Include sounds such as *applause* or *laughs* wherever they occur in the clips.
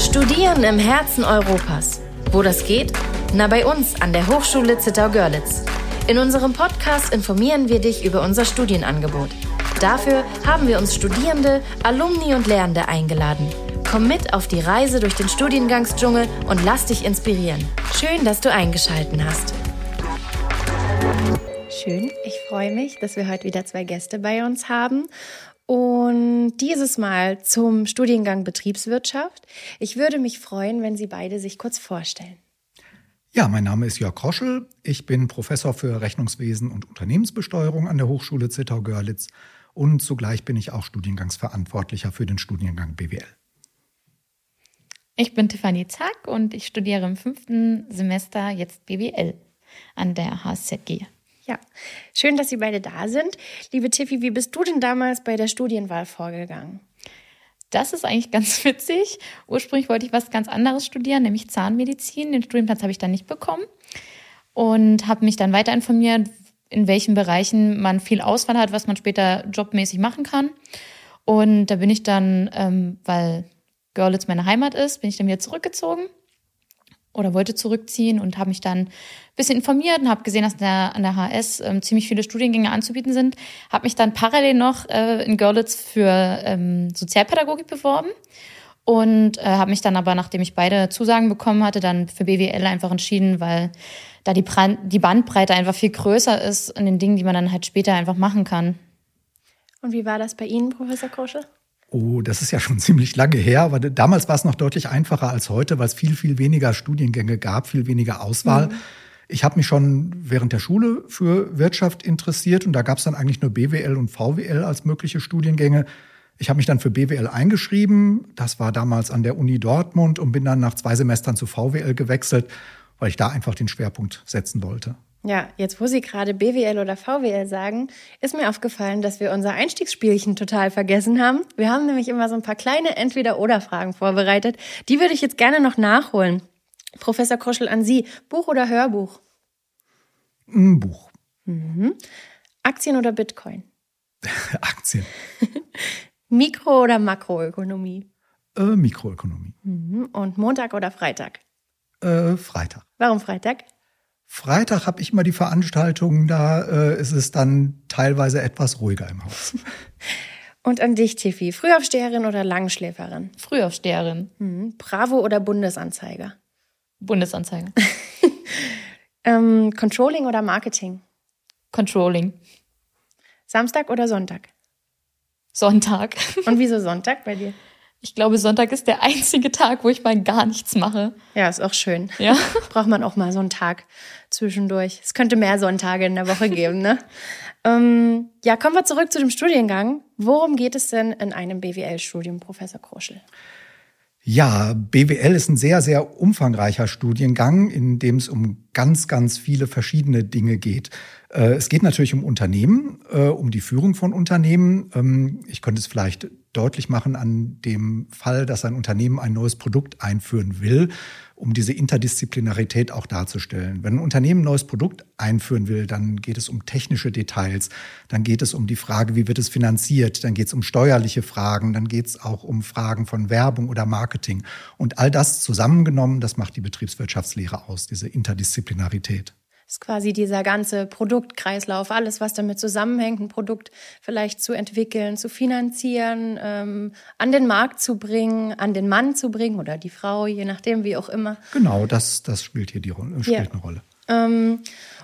Studieren im Herzen Europas. Wo das geht? Na, bei uns an der Hochschule Zittau-Görlitz. In unserem Podcast informieren wir dich über unser Studienangebot. Dafür haben wir uns Studierende, Alumni und Lehrende eingeladen. Komm mit auf die Reise durch den Studiengangsdschungel und lass dich inspirieren. Schön, dass du eingeschalten hast. Schön, ich freue mich, dass wir heute wieder zwei Gäste bei uns haben. Und dieses Mal zum Studiengang Betriebswirtschaft. Ich würde mich freuen, wenn Sie beide sich kurz vorstellen. Ja, mein Name ist Jörg Kroschel. Ich bin Professor für Rechnungswesen und Unternehmensbesteuerung an der Hochschule Zittau-Görlitz und zugleich bin ich auch Studiengangsverantwortlicher für den Studiengang BWL. Ich bin Tiffany Zack und ich studiere im fünften Semester jetzt BWL an der HSZG. Ja, schön, dass Sie beide da sind. Liebe Tiffy, wie bist du denn damals bei der Studienwahl vorgegangen? Das ist eigentlich ganz *laughs* witzig. Ursprünglich wollte ich was ganz anderes studieren, nämlich Zahnmedizin. Den Studienplatz habe ich dann nicht bekommen und habe mich dann weiter informiert, in welchen Bereichen man viel Auswahl hat, was man später jobmäßig machen kann. Und da bin ich dann, ähm, weil Görlitz meine Heimat ist, bin ich dann wieder zurückgezogen oder wollte zurückziehen und habe mich dann ein bisschen informiert und habe gesehen, dass der, an der HS ähm, ziemlich viele Studiengänge anzubieten sind. Habe mich dann parallel noch äh, in Görlitz für ähm, Sozialpädagogik beworben und äh, habe mich dann aber, nachdem ich beide Zusagen bekommen hatte, dann für BWL einfach entschieden, weil da die, Brand, die Bandbreite einfach viel größer ist in den Dingen, die man dann halt später einfach machen kann. Und wie war das bei Ihnen, Professor Krosche? Oh, das ist ja schon *laughs* ziemlich lange her, aber damals war es noch deutlich einfacher als heute, weil es viel, viel weniger Studiengänge gab, viel weniger Auswahl. Mhm. Ich habe mich schon während der Schule für Wirtschaft interessiert und da gab es dann eigentlich nur BWL und VWL als mögliche Studiengänge. Ich habe mich dann für BWL eingeschrieben. Das war damals an der Uni Dortmund und bin dann nach zwei Semestern zu VWL gewechselt, weil ich da einfach den Schwerpunkt setzen wollte. Ja, jetzt wo Sie gerade BWL oder VWL sagen, ist mir aufgefallen, dass wir unser Einstiegsspielchen total vergessen haben. Wir haben nämlich immer so ein paar kleine Entweder-Oder-Fragen vorbereitet. Die würde ich jetzt gerne noch nachholen. Professor Kruschel an Sie, Buch oder Hörbuch? Ein Buch. Mhm. Aktien oder Bitcoin? *laughs* Aktien. *laughs* Mikro- oder Makroökonomie? Äh, Mikroökonomie. Mhm. Und Montag oder Freitag? Äh, Freitag. Warum Freitag? Freitag habe ich immer die Veranstaltung, da äh, ist es dann teilweise etwas ruhiger im Haus. *laughs* Und an dich, Tiffy, Frühaufsteherin oder Langschläferin? Frühaufsteherin. Mhm. Bravo oder Bundesanzeiger? Bundesanzeiger. *laughs* ähm, Controlling oder Marketing? Controlling. Samstag oder Sonntag? Sonntag. Und wieso Sonntag bei dir? Ich glaube, Sonntag ist der *laughs* einzige Tag, wo ich mal gar nichts mache. Ja, ist auch schön. Ja. *laughs* Braucht man auch mal so einen Tag zwischendurch. Es könnte mehr Sonntage in der Woche *laughs* geben, ne? ähm, ja, kommen wir zurück zu dem Studiengang. Worum geht es denn in einem BWL-Studium, Professor Kroschel? Ja, BWL ist ein sehr, sehr umfangreicher Studiengang, in dem es um ganz, ganz viele verschiedene Dinge geht. Äh, es geht natürlich um Unternehmen, äh, um die Führung von Unternehmen. Ähm, ich könnte es vielleicht deutlich machen an dem Fall, dass ein Unternehmen ein neues Produkt einführen will, um diese Interdisziplinarität auch darzustellen. Wenn ein Unternehmen ein neues Produkt einführen will, dann geht es um technische Details, dann geht es um die Frage, wie wird es finanziert, dann geht es um steuerliche Fragen, dann geht es auch um Fragen von Werbung oder Marketing. Und all das zusammengenommen, das macht die Betriebswirtschaftslehre aus, diese Interdisziplinarität ist quasi dieser ganze Produktkreislauf, alles, was damit zusammenhängt, ein Produkt vielleicht zu entwickeln, zu finanzieren, ähm, an den Markt zu bringen, an den Mann zu bringen oder die Frau, je nachdem, wie auch immer. Genau, das, das spielt hier die Rolle, spielt ja. eine Rolle. Ähm,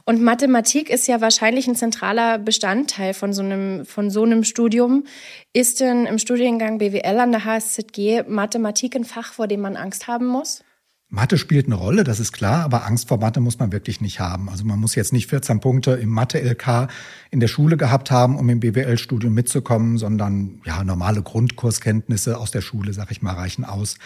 und Mathematik ist ja wahrscheinlich ein zentraler Bestandteil von so einem, von so einem Studium. Ist denn im Studiengang BWL an der HSZG Mathematik ein Fach, vor dem man Angst haben muss? Mathe spielt eine Rolle, das ist klar, aber Angst vor Mathe muss man wirklich nicht haben. Also man muss jetzt nicht 14 Punkte im Mathe-LK in der Schule gehabt haben, um im BWL-Studium mitzukommen, sondern ja, normale Grundkurskenntnisse aus der Schule, sag ich mal, reichen aus.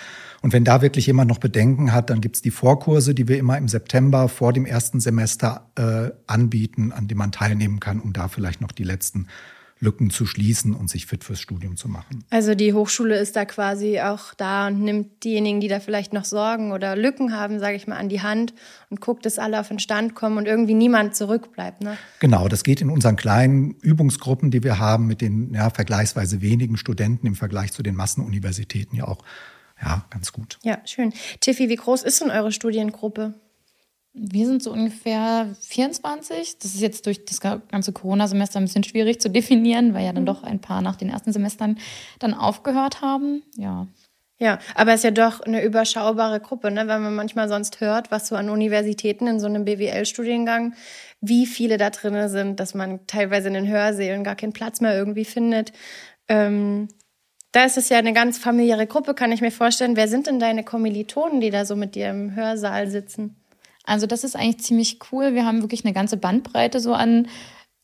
Und wenn da wirklich jemand noch Bedenken hat, dann gibt's die Vorkurse, die wir immer im September vor dem ersten Semester äh, anbieten, an dem man teilnehmen kann, um da vielleicht noch die letzten Lücken zu schließen und sich fit fürs Studium zu machen. Also die Hochschule ist da quasi auch da und nimmt diejenigen, die da vielleicht noch Sorgen oder Lücken haben, sage ich mal, an die Hand und guckt, dass alle auf den Stand kommen und irgendwie niemand zurückbleibt. Ne? Genau, das geht in unseren kleinen Übungsgruppen, die wir haben, mit den ja, vergleichsweise wenigen Studenten im Vergleich zu den Massenuniversitäten ja auch ja, ganz gut. Ja, schön. Tiffy, wie groß ist denn eure Studiengruppe? Wir sind so ungefähr 24. Das ist jetzt durch das ganze Corona-Semester ein bisschen schwierig zu definieren, weil ja dann mhm. doch ein paar nach den ersten Semestern dann aufgehört haben. Ja. Ja, aber es ist ja doch eine überschaubare Gruppe, ne? wenn man manchmal sonst hört, was so an Universitäten in so einem BWL-Studiengang, wie viele da drin sind, dass man teilweise in den Hörsälen gar keinen Platz mehr irgendwie findet. Ähm, da ist es ja eine ganz familiäre Gruppe, kann ich mir vorstellen. Wer sind denn deine Kommilitonen, die da so mit dir im Hörsaal sitzen? Also das ist eigentlich ziemlich cool. Wir haben wirklich eine ganze Bandbreite so an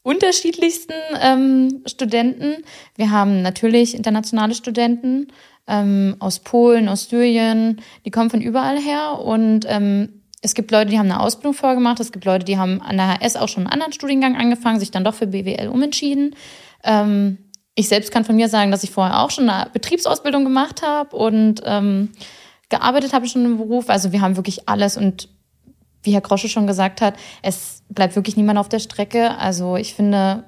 unterschiedlichsten ähm, Studenten. Wir haben natürlich internationale Studenten ähm, aus Polen, aus Syrien, die kommen von überall her und ähm, es gibt Leute, die haben eine Ausbildung vorgemacht, es gibt Leute, die haben an der HS auch schon einen anderen Studiengang angefangen, sich dann doch für BWL umentschieden. Ähm, ich selbst kann von mir sagen, dass ich vorher auch schon eine Betriebsausbildung gemacht habe und ähm, gearbeitet habe schon im Beruf. Also wir haben wirklich alles und wie Herr Grosche schon gesagt hat, es bleibt wirklich niemand auf der Strecke. Also ich finde,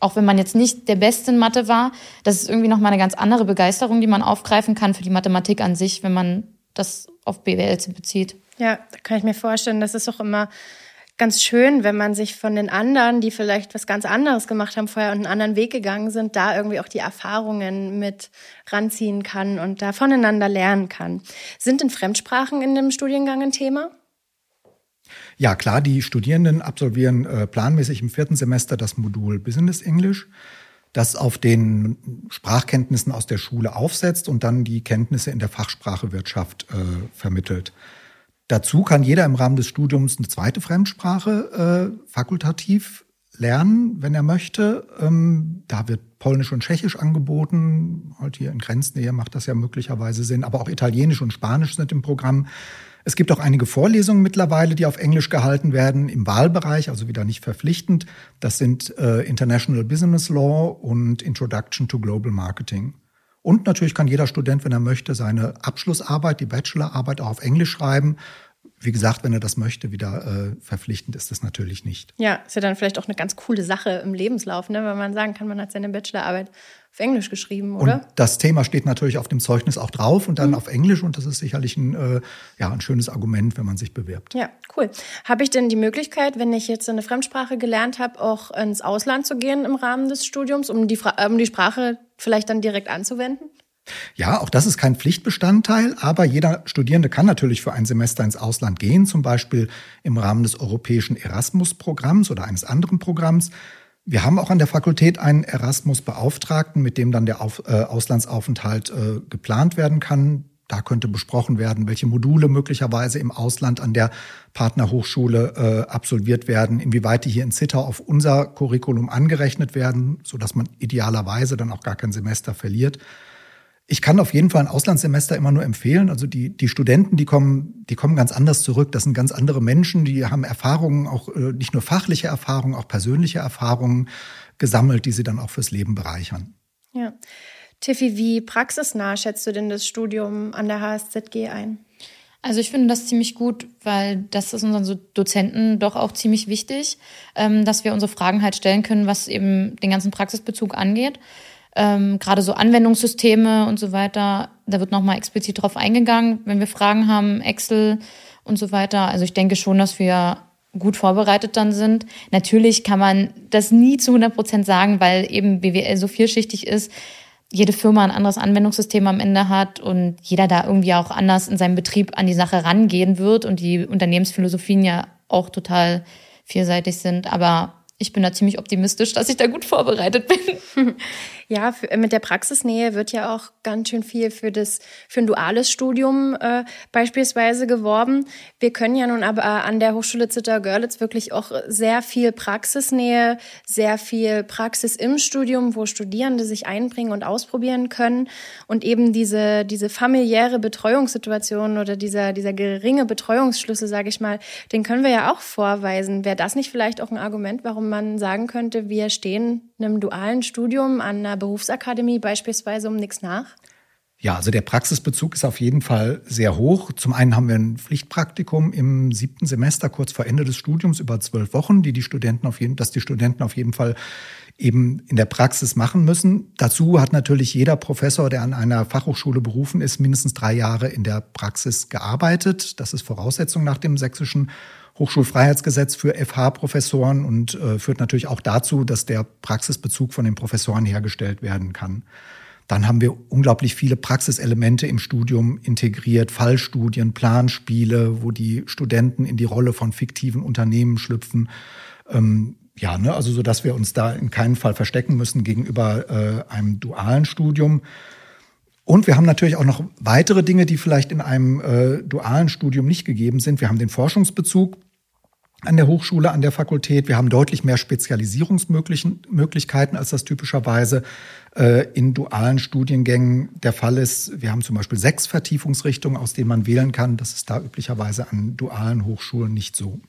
auch wenn man jetzt nicht der Beste in Mathe war, das ist irgendwie nochmal eine ganz andere Begeisterung, die man aufgreifen kann für die Mathematik an sich, wenn man das auf BWL bezieht. Ja, da kann ich mir vorstellen, das ist auch immer ganz schön, wenn man sich von den anderen, die vielleicht was ganz anderes gemacht haben vorher und einen anderen Weg gegangen sind, da irgendwie auch die Erfahrungen mit ranziehen kann und da voneinander lernen kann. Sind denn Fremdsprachen in dem Studiengang ein Thema? Ja, klar, die Studierenden absolvieren äh, planmäßig im vierten Semester das Modul Business English, das auf den Sprachkenntnissen aus der Schule aufsetzt und dann die Kenntnisse in der Fachsprache Wirtschaft äh, vermittelt. Dazu kann jeder im Rahmen des Studiums eine zweite Fremdsprache äh, fakultativ lernen, wenn er möchte. Ähm, da wird Polnisch und Tschechisch angeboten. Halt hier in Grenznähe macht das ja möglicherweise Sinn. Aber auch Italienisch und Spanisch sind im Programm. Es gibt auch einige Vorlesungen mittlerweile, die auf Englisch gehalten werden, im Wahlbereich, also wieder nicht verpflichtend. Das sind äh, International Business Law und Introduction to Global Marketing. Und natürlich kann jeder Student, wenn er möchte, seine Abschlussarbeit, die Bachelorarbeit auch auf Englisch schreiben. Wie gesagt, wenn er das möchte, wieder äh, verpflichtend ist das natürlich nicht. Ja, ist ja dann vielleicht auch eine ganz coole Sache im Lebenslauf, ne? wenn man sagen kann, man hat seine Bachelorarbeit auf Englisch geschrieben, oder? Und das Thema steht natürlich auf dem Zeugnis auch drauf und dann mhm. auf Englisch und das ist sicherlich ein, äh, ja, ein schönes Argument, wenn man sich bewirbt. Ja, cool. Habe ich denn die Möglichkeit, wenn ich jetzt eine Fremdsprache gelernt habe, auch ins Ausland zu gehen im Rahmen des Studiums, um die, um die Sprache vielleicht dann direkt anzuwenden? Ja, auch das ist kein Pflichtbestandteil, aber jeder Studierende kann natürlich für ein Semester ins Ausland gehen, zum Beispiel im Rahmen des europäischen Erasmus-Programms oder eines anderen Programms. Wir haben auch an der Fakultät einen Erasmus-Beauftragten, mit dem dann der Auf, äh, Auslandsaufenthalt äh, geplant werden kann. Da könnte besprochen werden, welche Module möglicherweise im Ausland an der Partnerhochschule äh, absolviert werden, inwieweit die hier in Zittau auf unser Curriculum angerechnet werden, sodass man idealerweise dann auch gar kein Semester verliert. Ich kann auf jeden Fall ein Auslandssemester immer nur empfehlen. Also die, die Studenten, die kommen, die kommen ganz anders zurück. Das sind ganz andere Menschen, die haben Erfahrungen, auch äh, nicht nur fachliche Erfahrungen, auch persönliche Erfahrungen gesammelt, die sie dann auch fürs Leben bereichern. Ja. Tiffy, wie praxisnah schätzt du denn das Studium an der HSZG ein? Also ich finde das ziemlich gut, weil das ist unseren Dozenten doch auch ziemlich wichtig, ähm, dass wir unsere Fragen halt stellen können, was eben den ganzen Praxisbezug angeht ähm, gerade so Anwendungssysteme und so weiter, da wird nochmal explizit drauf eingegangen, wenn wir Fragen haben, Excel und so weiter. Also ich denke schon, dass wir gut vorbereitet dann sind. Natürlich kann man das nie zu 100 Prozent sagen, weil eben BWL so vielschichtig ist. Jede Firma ein anderes Anwendungssystem am Ende hat und jeder da irgendwie auch anders in seinem Betrieb an die Sache rangehen wird und die Unternehmensphilosophien ja auch total vielseitig sind. Aber ich bin da ziemlich optimistisch, dass ich da gut vorbereitet bin. *laughs* Ja, für, mit der Praxisnähe wird ja auch ganz schön viel für das für ein duales Studium äh, beispielsweise geworben. Wir können ja nun aber an der Hochschule Zittau-Görlitz wirklich auch sehr viel Praxisnähe, sehr viel Praxis im Studium, wo Studierende sich einbringen und ausprobieren können und eben diese diese familiäre Betreuungssituation oder dieser dieser geringe Betreuungsschlüssel, sage ich mal, den können wir ja auch vorweisen. Wäre das nicht vielleicht auch ein Argument, warum man sagen könnte, wir stehen einem dualen Studium an einer Berufsakademie beispielsweise um nichts nach? Ja, also der Praxisbezug ist auf jeden Fall sehr hoch. Zum einen haben wir ein Pflichtpraktikum im siebten Semester kurz vor Ende des Studiums über zwölf Wochen, die die Studenten auf jeden, dass die Studenten auf jeden Fall eben in der Praxis machen müssen. Dazu hat natürlich jeder Professor, der an einer Fachhochschule berufen ist, mindestens drei Jahre in der Praxis gearbeitet. Das ist Voraussetzung nach dem sächsischen Hochschulfreiheitsgesetz für FH-Professoren und äh, führt natürlich auch dazu, dass der Praxisbezug von den Professoren hergestellt werden kann. Dann haben wir unglaublich viele Praxiselemente im Studium integriert, Fallstudien, Planspiele, wo die Studenten in die Rolle von fiktiven Unternehmen schlüpfen. Ähm, ja, ne, also so, dass wir uns da in keinen Fall verstecken müssen gegenüber äh, einem dualen Studium. Und wir haben natürlich auch noch weitere Dinge, die vielleicht in einem äh, dualen Studium nicht gegeben sind. Wir haben den Forschungsbezug an der Hochschule, an der Fakultät. Wir haben deutlich mehr Spezialisierungsmöglichkeiten, als das typischerweise äh, in dualen Studiengängen der Fall ist. Wir haben zum Beispiel sechs Vertiefungsrichtungen, aus denen man wählen kann. Das ist da üblicherweise an dualen Hochschulen nicht so.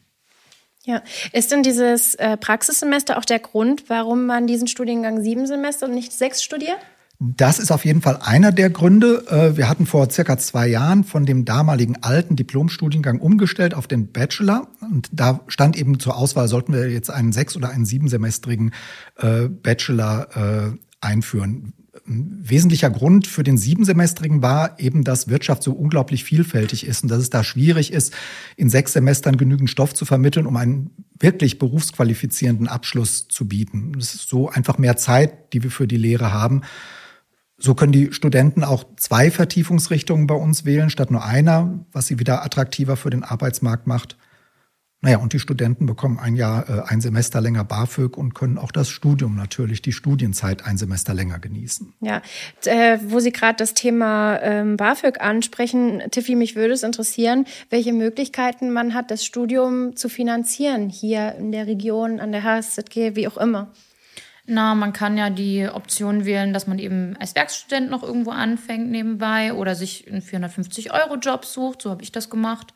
Ja, ist denn dieses äh, Praxissemester auch der Grund, warum man diesen Studiengang sieben Semester und nicht sechs studiert? Das ist auf jeden Fall einer der Gründe. Äh, wir hatten vor circa zwei Jahren von dem damaligen alten Diplomstudiengang umgestellt auf den Bachelor. Und da stand eben zur Auswahl, sollten wir jetzt einen sechs- oder einen siebensemestrigen äh, Bachelor einführen. Ein wesentlicher Grund für den siebensemestrigen war eben, dass Wirtschaft so unglaublich vielfältig ist und dass es da schwierig ist, in sechs Semestern genügend Stoff zu vermitteln, um einen wirklich berufsqualifizierenden Abschluss zu bieten. Es ist so einfach mehr Zeit, die wir für die Lehre haben. So können die Studenten auch zwei Vertiefungsrichtungen bei uns wählen, statt nur einer, was sie wieder attraktiver für den Arbeitsmarkt macht. Naja, und die Studenten bekommen ein Jahr, äh, ein Semester länger BAföG und können auch das Studium natürlich, die Studienzeit ein Semester länger genießen. Ja, äh, wo Sie gerade das Thema ähm, BAföG ansprechen, Tiffy, mich würde es interessieren, welche Möglichkeiten man hat, das Studium zu finanzieren hier in der Region, an der HSZG, wie auch immer. Na, man kann ja die Option wählen, dass man eben als Werkstudent noch irgendwo anfängt nebenbei oder sich einen 450-Euro-Job sucht. So habe ich das gemacht.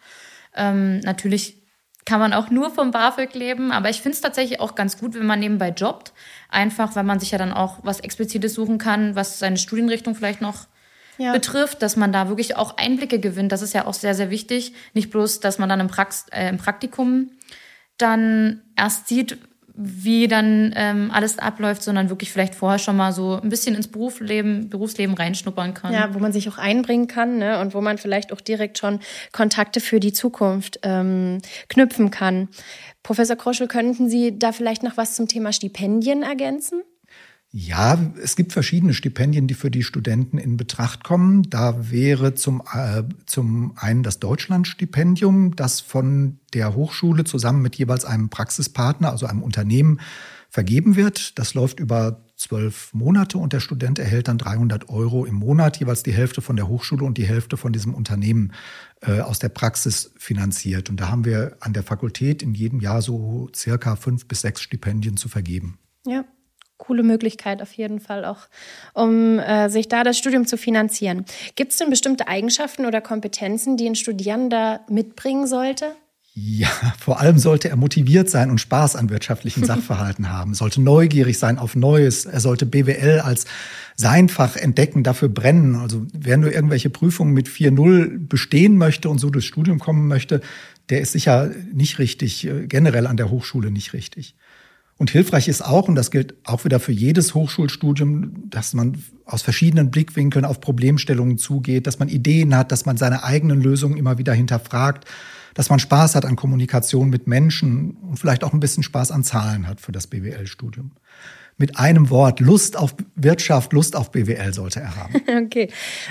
Ähm, natürlich kann man auch nur vom BAföG leben. Aber ich finde es tatsächlich auch ganz gut, wenn man nebenbei jobbt. Einfach, weil man sich ja dann auch was Explizites suchen kann, was seine Studienrichtung vielleicht noch ja. betrifft, dass man da wirklich auch Einblicke gewinnt. Das ist ja auch sehr, sehr wichtig. Nicht bloß, dass man dann im, Prax äh, im Praktikum dann erst sieht, wie dann ähm, alles abläuft, sondern wirklich vielleicht vorher schon mal so ein bisschen ins Berufsleben, Berufsleben reinschnuppern kann. Ja, wo man sich auch einbringen kann ne? und wo man vielleicht auch direkt schon Kontakte für die Zukunft ähm, knüpfen kann. Professor Kroschel, könnten Sie da vielleicht noch was zum Thema Stipendien ergänzen? Ja, es gibt verschiedene Stipendien, die für die Studenten in Betracht kommen. Da wäre zum, äh, zum einen das Deutschlandstipendium, das von der Hochschule zusammen mit jeweils einem Praxispartner, also einem Unternehmen, vergeben wird. Das läuft über zwölf Monate und der Student erhält dann 300 Euro im Monat, jeweils die Hälfte von der Hochschule und die Hälfte von diesem Unternehmen äh, aus der Praxis finanziert. Und da haben wir an der Fakultät in jedem Jahr so circa fünf bis sechs Stipendien zu vergeben. Ja, coole Möglichkeit auf jeden Fall auch, um äh, sich da das Studium zu finanzieren. Gibt es denn bestimmte Eigenschaften oder Kompetenzen, die ein Studierender mitbringen sollte? Ja, vor allem sollte er motiviert sein und Spaß an wirtschaftlichen *laughs* Sachverhalten haben, sollte neugierig sein auf Neues, er sollte BWL als sein Fach entdecken, dafür brennen. Also wer nur irgendwelche Prüfungen mit 4.0 bestehen möchte und so durchs Studium kommen möchte, der ist sicher nicht richtig, äh, generell an der Hochschule nicht richtig. Und hilfreich ist auch, und das gilt auch wieder für jedes Hochschulstudium, dass man aus verschiedenen Blickwinkeln auf Problemstellungen zugeht, dass man Ideen hat, dass man seine eigenen Lösungen immer wieder hinterfragt, dass man Spaß hat an Kommunikation mit Menschen und vielleicht auch ein bisschen Spaß an Zahlen hat für das BWL-Studium mit einem Wort Lust auf Wirtschaft, Lust auf BWL sollte er haben. *laughs* Okay.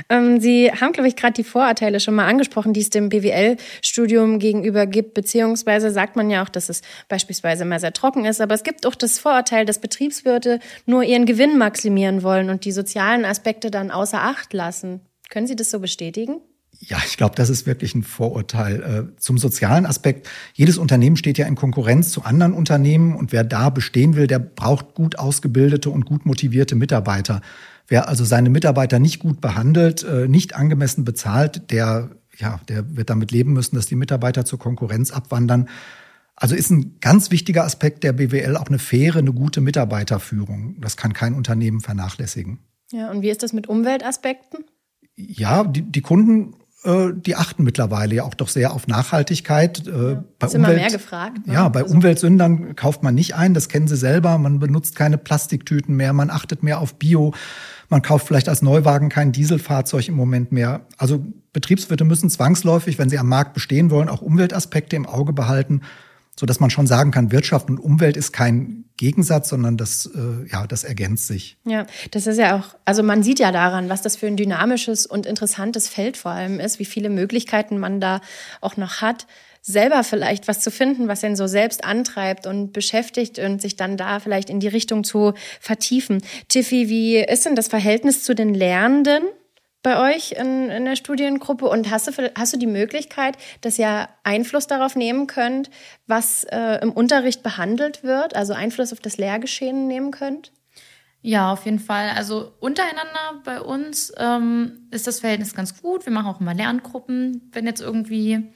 Ähm, Sie haben, glaube ich, gerade die Vorurteile schon mal angesprochen, die es dem BWL-Studium gegenüber gibt, beziehungsweise sagt man ja auch, dass es beispielsweise mal sehr trocken ist, aber es gibt auch das Vorurteil, dass Betriebswirte nur ihren Gewinn maximieren wollen und die sozialen Aspekte dann außer Acht lassen. Können Sie das so bestätigen? Ja, ich glaube, das ist wirklich ein Vorurteil. Äh, zum sozialen Aspekt. Jedes Unternehmen steht ja in Konkurrenz zu anderen Unternehmen und wer da bestehen will, der braucht gut ausgebildete und gut motivierte Mitarbeiter. Wer also seine Mitarbeiter nicht gut behandelt, äh, nicht angemessen bezahlt, der, ja, der wird damit leben müssen, dass die Mitarbeiter zur Konkurrenz abwandern. Also ist ein ganz wichtiger Aspekt der BWL auch eine faire, eine gute Mitarbeiterführung. Das kann kein Unternehmen vernachlässigen. Ja, und wie ist das mit Umweltaspekten? Ja, die, die Kunden die achten mittlerweile ja auch doch sehr auf Nachhaltigkeit. Äh, ja, bei ist Umwelt, immer mehr gefragt. Ne? Ja, bei also. Umweltsündern kauft man nicht ein, das kennen sie selber. Man benutzt keine Plastiktüten mehr, man achtet mehr auf Bio. Man kauft vielleicht als Neuwagen kein Dieselfahrzeug im Moment mehr. Also Betriebswirte müssen zwangsläufig, wenn sie am Markt bestehen wollen, auch Umweltaspekte im Auge behalten so dass man schon sagen kann, Wirtschaft und Umwelt ist kein Gegensatz, sondern das, äh, ja, das ergänzt sich. Ja, das ist ja auch, also man sieht ja daran, was das für ein dynamisches und interessantes Feld vor allem ist, wie viele Möglichkeiten man da auch noch hat, selber vielleicht was zu finden, was ihn so selbst antreibt und beschäftigt und sich dann da vielleicht in die Richtung zu vertiefen. Tiffy, wie ist denn das Verhältnis zu den Lernenden? Bei euch in, in der Studiengruppe und hast du, hast du die Möglichkeit, dass ihr Einfluss darauf nehmen könnt, was äh, im Unterricht behandelt wird, also Einfluss auf das Lehrgeschehen nehmen könnt? Ja, auf jeden Fall. Also untereinander bei uns ähm, ist das Verhältnis ganz gut. Wir machen auch immer Lerngruppen, wenn jetzt irgendwie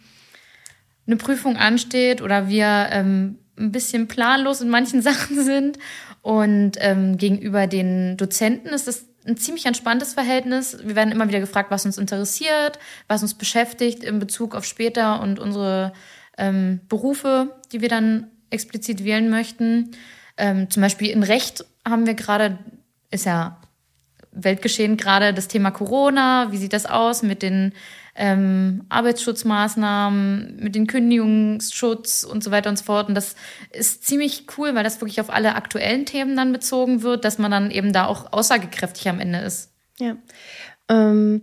eine Prüfung ansteht oder wir ähm, ein bisschen planlos in manchen *laughs* Sachen sind. Und ähm, gegenüber den Dozenten ist das ein ziemlich entspanntes Verhältnis. Wir werden immer wieder gefragt, was uns interessiert, was uns beschäftigt in Bezug auf später und unsere ähm, Berufe, die wir dann explizit wählen möchten. Ähm, zum Beispiel in Recht haben wir gerade, ist ja Weltgeschehen gerade das Thema Corona. Wie sieht das aus mit den ähm, Arbeitsschutzmaßnahmen, mit den Kündigungsschutz und so weiter und so fort. Und das ist ziemlich cool, weil das wirklich auf alle aktuellen Themen dann bezogen wird, dass man dann eben da auch aussagekräftig am Ende ist. Ja. Ähm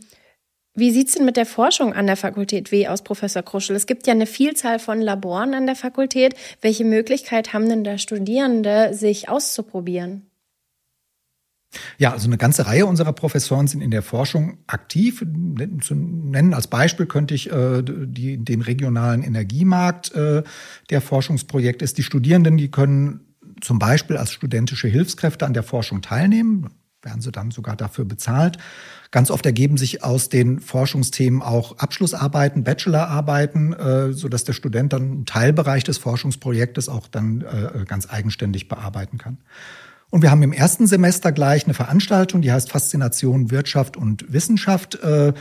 wie sieht es denn mit der Forschung an der Fakultät W aus, Professor Kruschel? Es gibt ja eine Vielzahl von Laboren an der Fakultät. Welche Möglichkeit haben denn da Studierende, sich auszuprobieren? Ja, also eine ganze Reihe unserer Professoren sind in der Forschung aktiv. Zu nennen als Beispiel könnte ich äh, die, den regionalen Energiemarkt. Äh, der Forschungsprojekt ist. Die Studierenden, die können zum Beispiel als studentische Hilfskräfte an der Forschung teilnehmen, werden sie dann sogar dafür bezahlt. Ganz oft ergeben sich aus den Forschungsthemen auch Abschlussarbeiten, Bachelorarbeiten, äh, so dass der Student dann einen Teilbereich des Forschungsprojektes auch dann äh, ganz eigenständig bearbeiten kann. Und wir haben im ersten Semester gleich eine Veranstaltung, die heißt Faszination Wirtschaft und Wissenschaft, äh,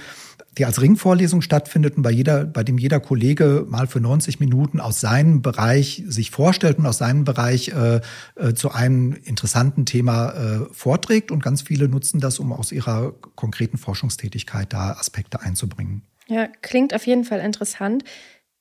die als Ringvorlesung stattfindet und bei, jeder, bei dem jeder Kollege mal für 90 Minuten aus seinem Bereich sich vorstellt und aus seinem Bereich äh, äh, zu einem interessanten Thema vorträgt. Und ganz viele nutzen das, um aus ihrer konkreten Forschungstätigkeit da Aspekte einzubringen. Ja, klingt auf jeden Fall interessant.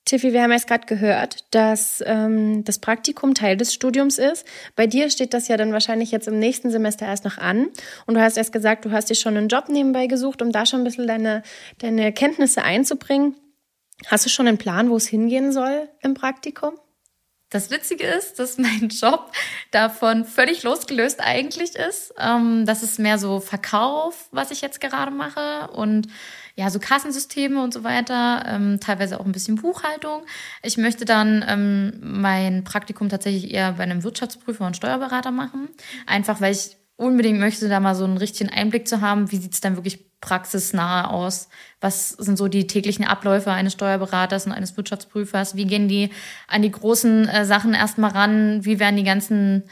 Tiffy, wir haben erst gerade gehört, dass ähm, das Praktikum Teil des Studiums ist. Bei dir steht das ja dann wahrscheinlich jetzt im nächsten Semester erst noch an. Und du hast erst gesagt, du hast dir schon einen Job nebenbei gesucht, um da schon ein bisschen deine, deine Kenntnisse einzubringen. Hast du schon einen Plan, wo es hingehen soll im Praktikum? Das Witzige ist, dass mein *laughs* Job davon völlig losgelöst eigentlich ist. Ähm, das ist mehr so Verkauf, was ich jetzt gerade mache. Und ja, so Kassensysteme und so weiter, ähm, teilweise auch ein bisschen Buchhaltung. Ich möchte dann ähm, mein Praktikum tatsächlich eher bei einem Wirtschaftsprüfer und Steuerberater machen. Einfach weil ich unbedingt möchte, da mal so einen richtigen Einblick zu haben, wie sieht's dann wirklich praxisnah aus? Was sind so die täglichen Abläufe eines Steuerberaters und eines Wirtschaftsprüfers? Wie gehen die an die großen äh, Sachen erstmal ran? Wie werden die ganzen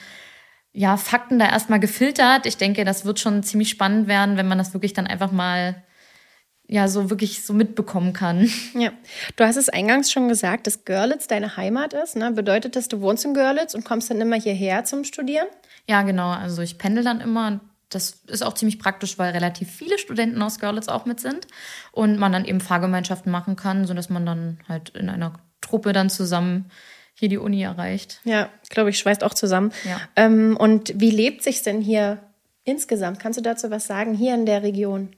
ja, Fakten da erstmal gefiltert? Ich denke, das wird schon ziemlich spannend werden, wenn man das wirklich dann einfach mal ja so wirklich so mitbekommen kann. *laughs* Ja, du hast es eingangs schon gesagt, dass Görlitz deine Heimat ist. Ne? Bedeutet das, du wohnst in Görlitz und kommst dann immer hierher zum Studieren? Ja, genau. Also ich pendel dann immer. Das ist auch ziemlich praktisch, weil relativ viele Studenten aus Görlitz auch mit sind und man dann eben Fahrgemeinschaften machen kann, sodass man dann halt in einer Truppe dann zusammen hier die Uni erreicht. Ja, glaube ich, schweißt auch zusammen. Ja. Ähm, und wie lebt sich denn hier insgesamt? Kannst du dazu was sagen, hier in der Region?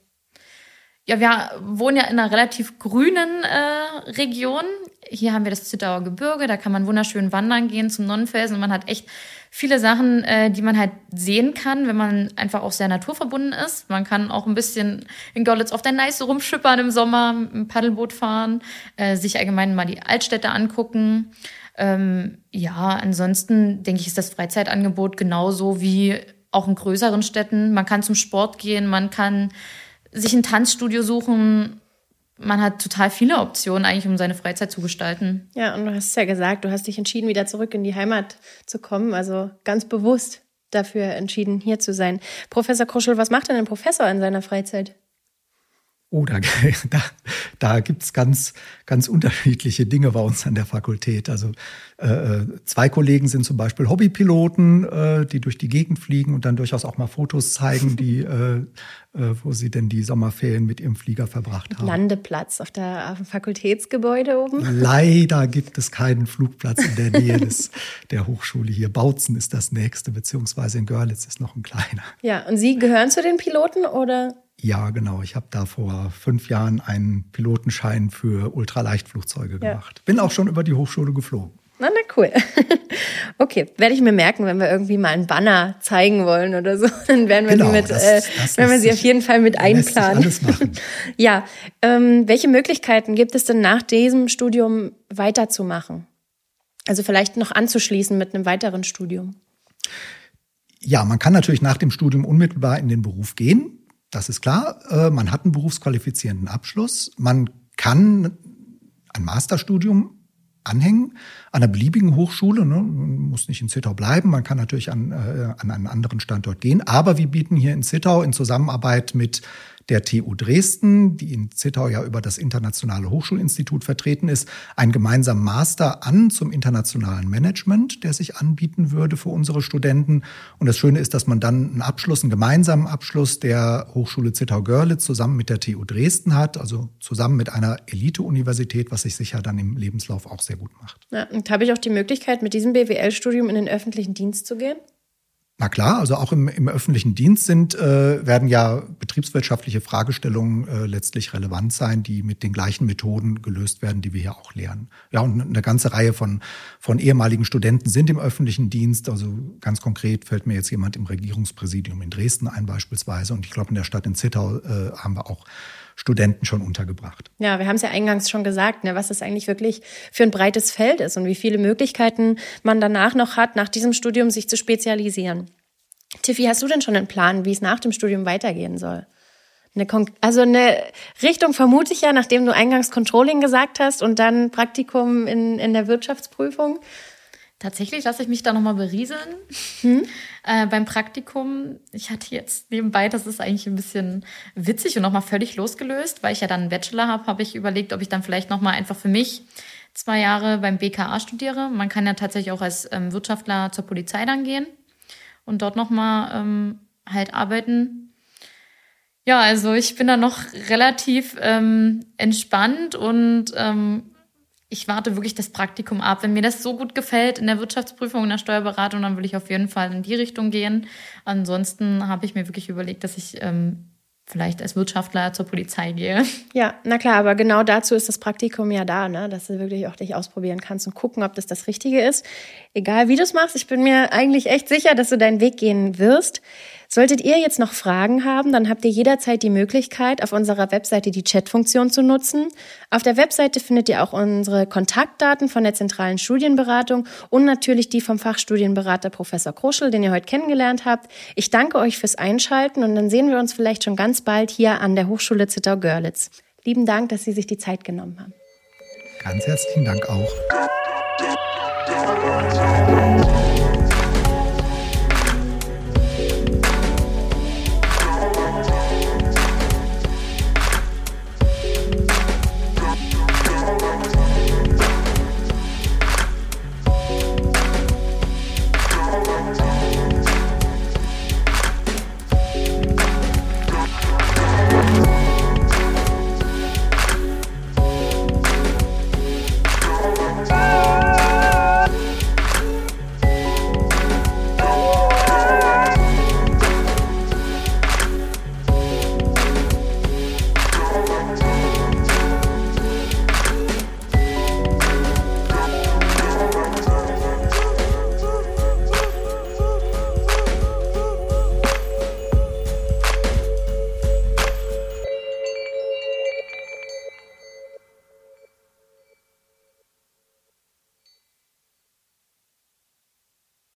Ja, wir wohnen ja in einer relativ grünen äh, Region. Hier haben wir das Zittauer Gebirge, da kann man wunderschön wandern gehen zum Nonnenfelsen und man hat echt viele Sachen, äh, die man halt sehen kann, wenn man einfach auch sehr naturverbunden ist. Man kann auch ein bisschen in Görlitz auf der Neiße rumschippern im Sommer, dem Paddelboot fahren, äh, sich allgemein mal die Altstädte angucken. Ähm, ja, ansonsten denke ich, ist das Freizeitangebot genauso wie auch in größeren Städten. Man kann zum Sport gehen, man kann sich ein Tanzstudio suchen. Man hat total viele Optionen eigentlich, um seine Freizeit zu gestalten. Ja, und du hast es ja gesagt, du hast dich entschieden, wieder zurück in die Heimat zu kommen. Also ganz bewusst dafür entschieden, hier zu sein. Professor Kruschel, was macht denn ein Professor in seiner Freizeit? Oh, *laughs* da, da, da gibt ganz, ganz unterschiedliche Dinge bei uns an der Fakultät. Also äh, zwei Kollegen sind zum Beispiel Hobbypiloten, äh, die durch die Gegend fliegen und dann durchaus auch mal Fotos zeigen, die, *laughs* äh, äh, wo sie denn die Sommerferien mit ihrem Flieger verbracht haben. Landeplatz auf, der, auf dem Fakultätsgebäude oben? Leider gibt es keinen Flugplatz in der Nähe *laughs* des, der Hochschule hier. Bautzen ist das nächste, beziehungsweise in Görlitz ist noch ein kleiner. Ja, und Sie gehören zu den Piloten oder? Ja, genau. Ich habe da vor fünf Jahren einen Pilotenschein für Ultraleichtflugzeuge ja. gemacht. Bin auch schon über die Hochschule geflogen. Na, na cool. *laughs* Okay, werde ich mir merken, wenn wir irgendwie mal einen Banner zeigen wollen oder so, *laughs* dann werden wir genau, sie mit, das, äh, das werden wir sie auf jeden Fall mit einplanen. Alles machen. *laughs* ja, ähm, welche Möglichkeiten gibt es denn nach diesem Studium weiterzumachen? Also vielleicht noch anzuschließen mit einem weiteren Studium. Ja, man kann natürlich nach dem Studium unmittelbar in den Beruf gehen. Das ist klar. Äh, man hat einen berufsqualifizierenden Abschluss. Man kann ein Masterstudium anhängen an einer beliebigen Hochschule. Ne? Man muss nicht in Zittau bleiben, man kann natürlich an, äh, an einen anderen Standort gehen. Aber wir bieten hier in Zittau in Zusammenarbeit mit der TU Dresden, die in Zittau ja über das Internationale Hochschulinstitut vertreten ist, einen gemeinsamen Master an zum internationalen Management, der sich anbieten würde für unsere Studenten. Und das Schöne ist, dass man dann einen Abschluss, einen gemeinsamen Abschluss der Hochschule Zittau-Görlitz zusammen mit der TU Dresden hat, also zusammen mit einer Elite-Universität, was sich sicher dann im Lebenslauf auch sehr gut macht. Ja, und habe ich auch die Möglichkeit, mit diesem BWL-Studium in den öffentlichen Dienst zu gehen? Na klar, also auch im, im öffentlichen Dienst sind, äh, werden ja betriebswirtschaftliche Fragestellungen äh, letztlich relevant sein, die mit den gleichen Methoden gelöst werden, die wir hier auch lehren. Ja, und eine ganze Reihe von, von ehemaligen Studenten sind im öffentlichen Dienst. Also ganz konkret fällt mir jetzt jemand im Regierungspräsidium in Dresden ein beispielsweise. Und ich glaube, in der Stadt in Zittau äh, haben wir auch Studenten schon untergebracht. Ja, wir haben es ja eingangs schon gesagt, ne, was es eigentlich wirklich für ein breites Feld ist und wie viele Möglichkeiten man danach noch hat, nach diesem Studium sich zu spezialisieren. Tiffy, hast du denn schon einen Plan, wie es nach dem Studium weitergehen soll? Eine also eine Richtung vermute ich ja, nachdem du eingangs Controlling gesagt hast und dann Praktikum in, in der Wirtschaftsprüfung. Tatsächlich lasse ich mich da nochmal berieseln. Hm? Äh, beim Praktikum, ich hatte jetzt nebenbei, das ist eigentlich ein bisschen witzig und nochmal völlig losgelöst, weil ich ja dann einen Bachelor habe, habe ich überlegt, ob ich dann vielleicht nochmal einfach für mich zwei Jahre beim BKA studiere. Man kann ja tatsächlich auch als ähm, Wirtschaftler zur Polizei dann gehen und dort nochmal ähm, halt arbeiten. Ja, also ich bin da noch relativ ähm, entspannt und ähm, ich warte wirklich das Praktikum ab. Wenn mir das so gut gefällt in der Wirtschaftsprüfung, in der Steuerberatung, dann will ich auf jeden Fall in die Richtung gehen. Ansonsten habe ich mir wirklich überlegt, dass ich ähm, vielleicht als Wirtschaftler zur Polizei gehe. Ja, na klar, aber genau dazu ist das Praktikum ja da, ne? dass du wirklich auch dich ausprobieren kannst und gucken, ob das das Richtige ist. Egal wie du es machst, ich bin mir eigentlich echt sicher, dass du deinen Weg gehen wirst. Solltet ihr jetzt noch Fragen haben, dann habt ihr jederzeit die Möglichkeit, auf unserer Webseite die Chat-Funktion zu nutzen. Auf der Webseite findet ihr auch unsere Kontaktdaten von der zentralen Studienberatung und natürlich die vom Fachstudienberater Professor Kruschel, den ihr heute kennengelernt habt. Ich danke euch fürs Einschalten und dann sehen wir uns vielleicht schon ganz bald hier an der Hochschule Zittau-Görlitz. Lieben Dank, dass Sie sich die Zeit genommen haben. Ganz herzlichen Dank auch.